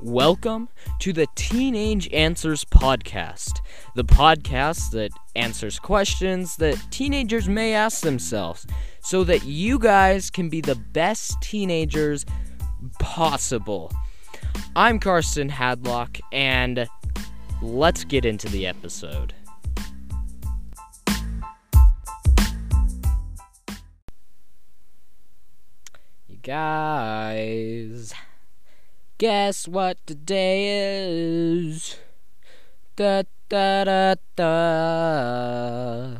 Welcome to the Teenage Answers Podcast, the podcast that answers questions that teenagers may ask themselves so that you guys can be the best teenagers possible. I'm Karsten Hadlock, and let's get into the episode. You guys. Guess what today is? Da da da da.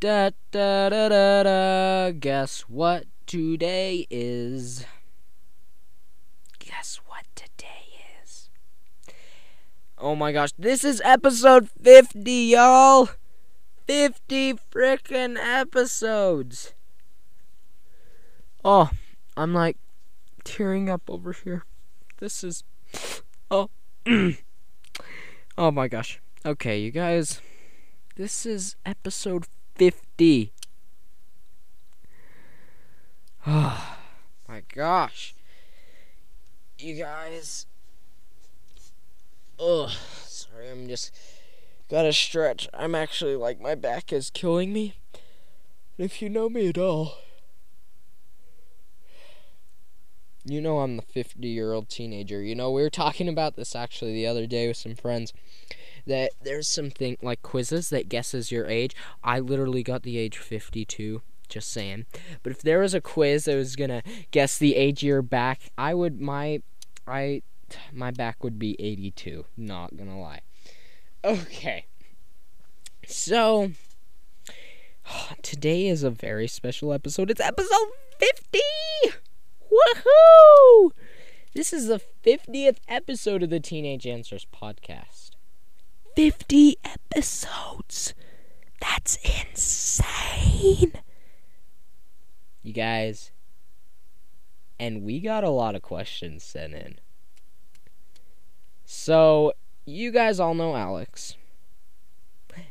Da da da da da. Guess what today is? Guess what today is? Oh my gosh, this is episode 50, y'all! 50 frickin' episodes! Oh, I'm like tearing up over here. This is. Oh. oh my gosh. Okay, you guys. This is episode 50. Oh my gosh. You guys. Ugh. Sorry, I'm just. Gotta stretch. I'm actually like, my back is killing me. If you know me at all. You know I'm the 50 year old teenager. You know, we were talking about this actually the other day with some friends. That there's something like quizzes that guesses your age. I literally got the age 52. Just saying. But if there was a quiz that was gonna guess the age you're back, I would my I my back would be 82. Not gonna lie. Okay. So today is a very special episode. It's episode 50. Woohoo! This is the 50th episode of the Teenage Answers podcast. 50 episodes! That's insane! You guys, and we got a lot of questions sent in. So, you guys all know Alex.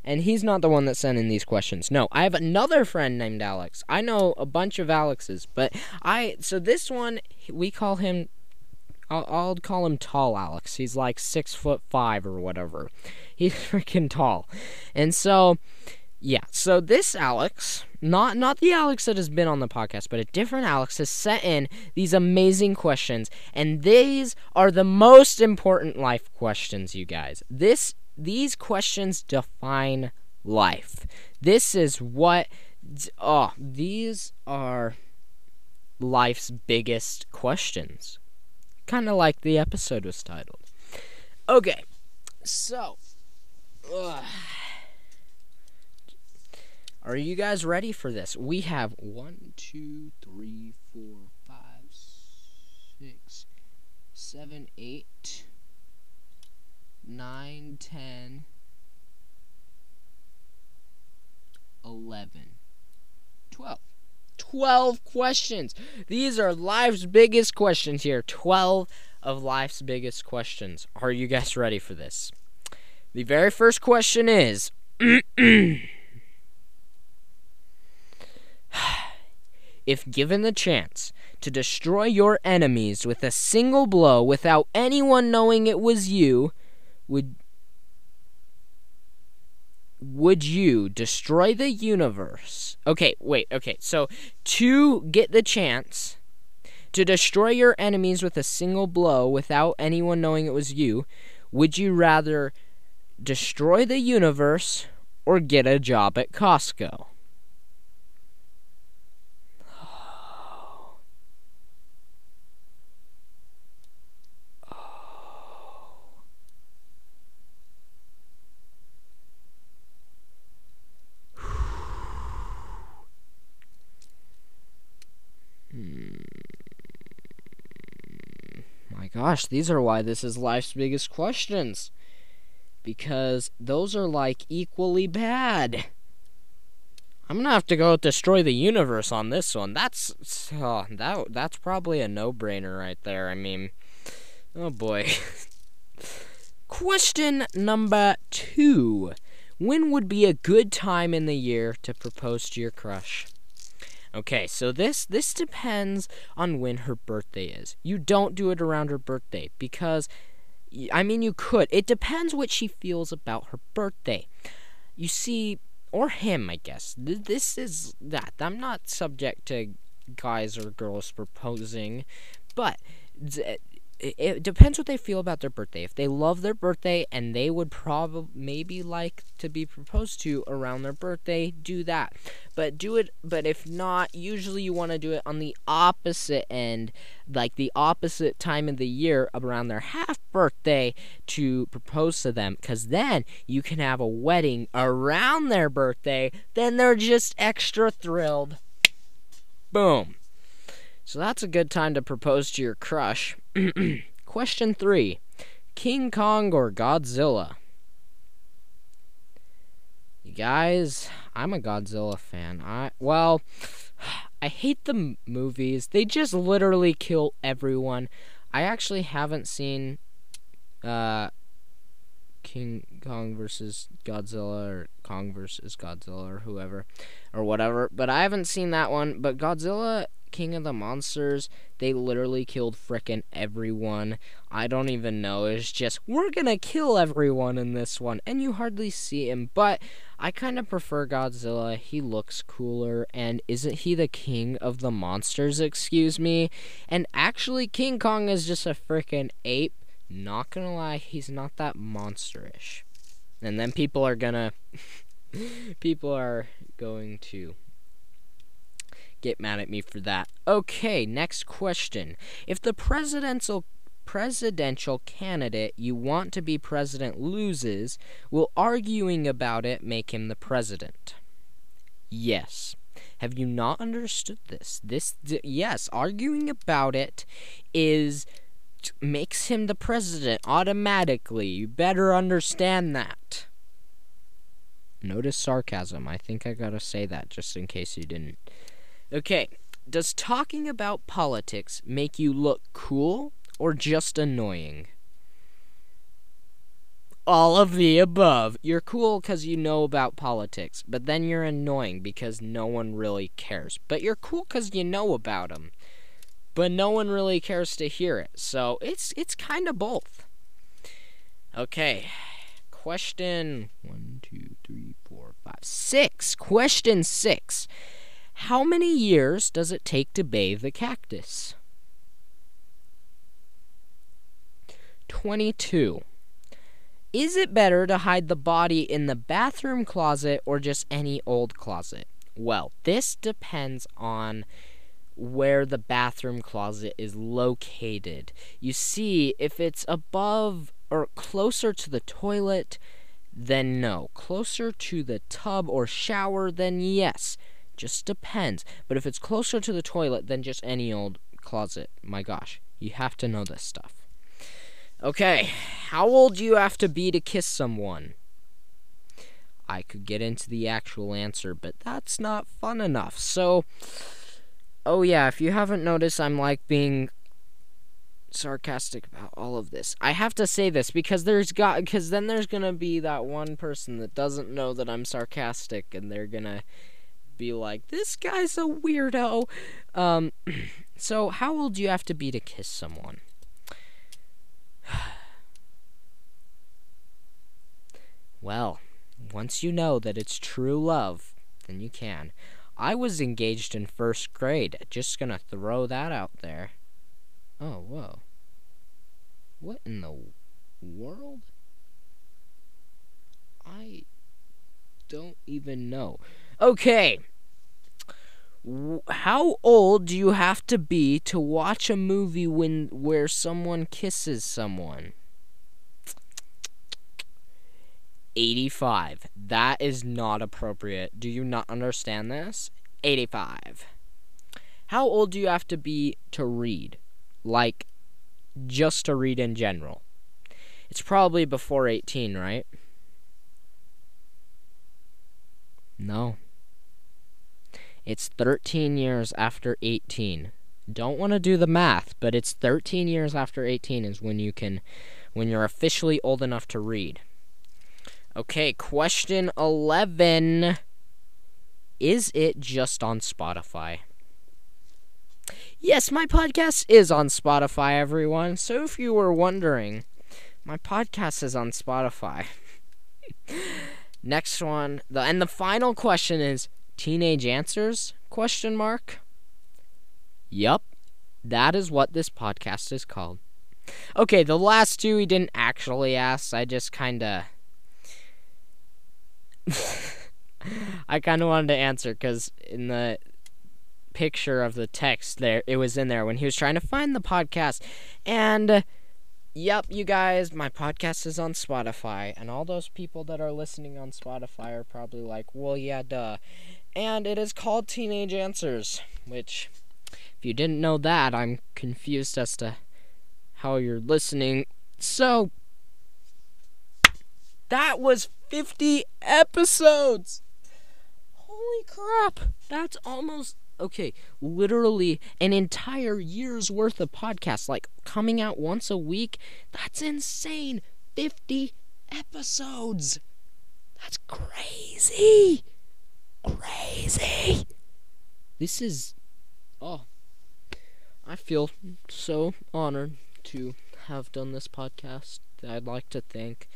And he's not the one that sent in these questions. No, I have another friend named Alex. I know a bunch of Alexes, but I so this one we call him. I'll, I'll call him Tall Alex. He's like six foot five or whatever. He's freaking tall, and so yeah. So this Alex, not not the Alex that has been on the podcast, but a different Alex has sent in these amazing questions, and these are the most important life questions, you guys. This these questions define life. This is what oh, these are life's biggest questions. Kind of like the episode was titled. Okay. So, ugh. Are you guys ready for this? We have one, two, three, four, five, six, seven, eight, 9, 10, 11, 12. 12 questions. These are life's biggest questions here. 12 of life's biggest questions. Are you guys ready for this? The very first question is If given the chance to destroy your enemies with a single blow without anyone knowing it was you, would would you destroy the universe? Okay, wait, okay. So, to get the chance to destroy your enemies with a single blow without anyone knowing it was you, would you rather destroy the universe or get a job at Costco? Gosh, these are why this is life's biggest questions. Because those are like equally bad. I'm gonna have to go destroy the universe on this one. That's oh, that that's probably a no-brainer right there. I mean, oh boy. Question number two: When would be a good time in the year to propose to your crush? Okay, so this this depends on when her birthday is. You don't do it around her birthday because I mean you could. It depends what she feels about her birthday. You see or him, I guess. This is that. I'm not subject to guys or girls proposing, but it depends what they feel about their birthday. If they love their birthday and they would probably maybe like to be proposed to around their birthday, do that. But do it but if not, usually you want to do it on the opposite end, like the opposite time of the year around their half birthday to propose to them cuz then you can have a wedding around their birthday, then they're just extra thrilled. Boom. So that's a good time to propose to your crush. Question three King Kong or Godzilla? You guys, I'm a Godzilla fan. I well, I hate the movies. They just literally kill everyone. I actually haven't seen uh King Kong versus Godzilla or Kong versus Godzilla or whoever or whatever, but I haven't seen that one. But Godzilla King of the Monsters, they literally killed frickin' everyone. I don't even know. It's just, we're gonna kill everyone in this one, and you hardly see him. But I kind of prefer Godzilla. He looks cooler, and isn't he the king of the monsters, excuse me? And actually, King Kong is just a frickin' ape. Not gonna lie, he's not that monsterish. And then people are gonna. people are going to get mad at me for that. Okay, next question. If the presidential presidential candidate you want to be president loses, will arguing about it make him the president? Yes. Have you not understood this? This yes, arguing about it is makes him the president automatically. You better understand that. Notice sarcasm. I think I gotta say that just in case you didn't. Okay, does talking about politics make you look cool or just annoying? All of the above. You're cool because you know about politics, but then you're annoying because no one really cares. But you're cool because you know about them, but no one really cares to hear it. So it's it's kind of both. Okay, question one, two, three, four, five, six. Question six. How many years does it take to bathe a cactus? 22. Is it better to hide the body in the bathroom closet or just any old closet? Well, this depends on where the bathroom closet is located. You see, if it's above or closer to the toilet, then no. Closer to the tub or shower, then yes. Just depends. But if it's closer to the toilet than just any old closet, my gosh, you have to know this stuff. Okay, how old do you have to be to kiss someone? I could get into the actual answer, but that's not fun enough. So, oh yeah, if you haven't noticed, I'm like being sarcastic about all of this. I have to say this because there's got because then there's gonna be that one person that doesn't know that I'm sarcastic, and they're gonna be like, this guy's a weirdo. Um, so, how old do you have to be to kiss someone? well, once you know that it's true love, then you can. I was engaged in first grade. Just gonna throw that out there. Oh, whoa. What in the world? I don't even know. Okay. How old do you have to be to watch a movie when where someone kisses someone? 85. That is not appropriate. Do you not understand this? 85. How old do you have to be to read? Like, just to read in general. It's probably before 18, right? No. It's 13 years after 18. Don't want to do the math, but it's 13 years after 18 is when you can when you're officially old enough to read. Okay, question 11. is it just on Spotify? Yes, my podcast is on Spotify, everyone. So if you were wondering, my podcast is on Spotify. Next one, the and the final question is teenage answers? Question mark. Yup, that is what this podcast is called. Okay, the last two he didn't actually ask. I just kind of. I kind of wanted to answer because in the picture of the text there, it was in there when he was trying to find the podcast. And, yep, you guys, my podcast is on Spotify. And all those people that are listening on Spotify are probably like, well, yeah, duh. And it is called Teenage Answers, which, if you didn't know that, I'm confused as to how you're listening. So, that was 50 episodes! Holy crap! That's almost okay, literally an entire year's worth of podcasts, like coming out once a week. That's insane. 50 episodes. That's crazy. Crazy. This is. Oh. I feel so honored to have done this podcast. I'd like to thank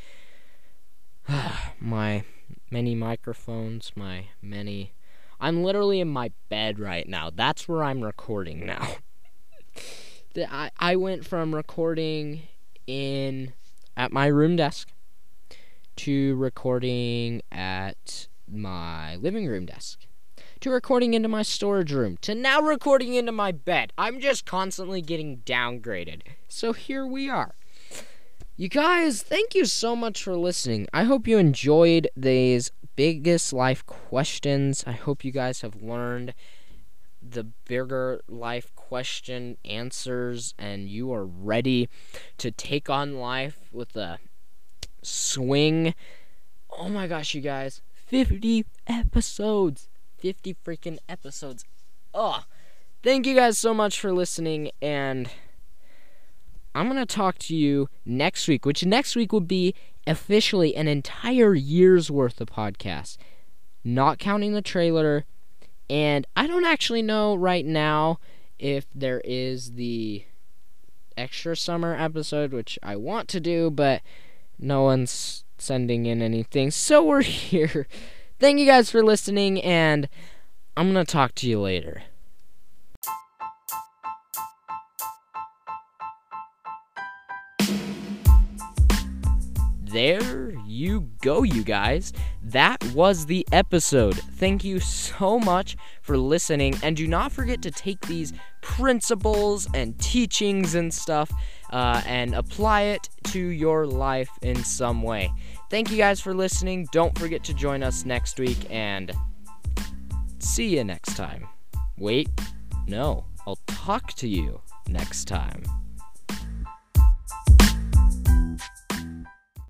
my many microphones, my many. I'm literally in my bed right now. That's where I'm recording now. I, I went from recording in at my room desk to recording at my living room desk to recording into my storage room to now recording into my bed. I'm just constantly getting downgraded. So here we are. You guys, thank you so much for listening. I hope you enjoyed these biggest life questions. I hope you guys have learned the bigger life question answers and you are ready to take on life with a swing. Oh my gosh, you guys. 50 episodes. 50 freaking episodes. Ugh. Thank you guys so much for listening and I'm going to talk to you next week, which next week will be officially an entire year's worth of podcasts, not counting the trailer. And I don't actually know right now if there is the extra summer episode, which I want to do, but no one's sending in anything. So we're here. Thank you guys for listening, and I'm going to talk to you later. there you go, you guys. That was the episode. Thank you so much for listening. And do not forget to take these principles and teachings and stuff uh, and apply it to your life in some way. Thank you guys for listening. Don't forget to join us next week and see you next time. Wait, no, I'll talk to you next time.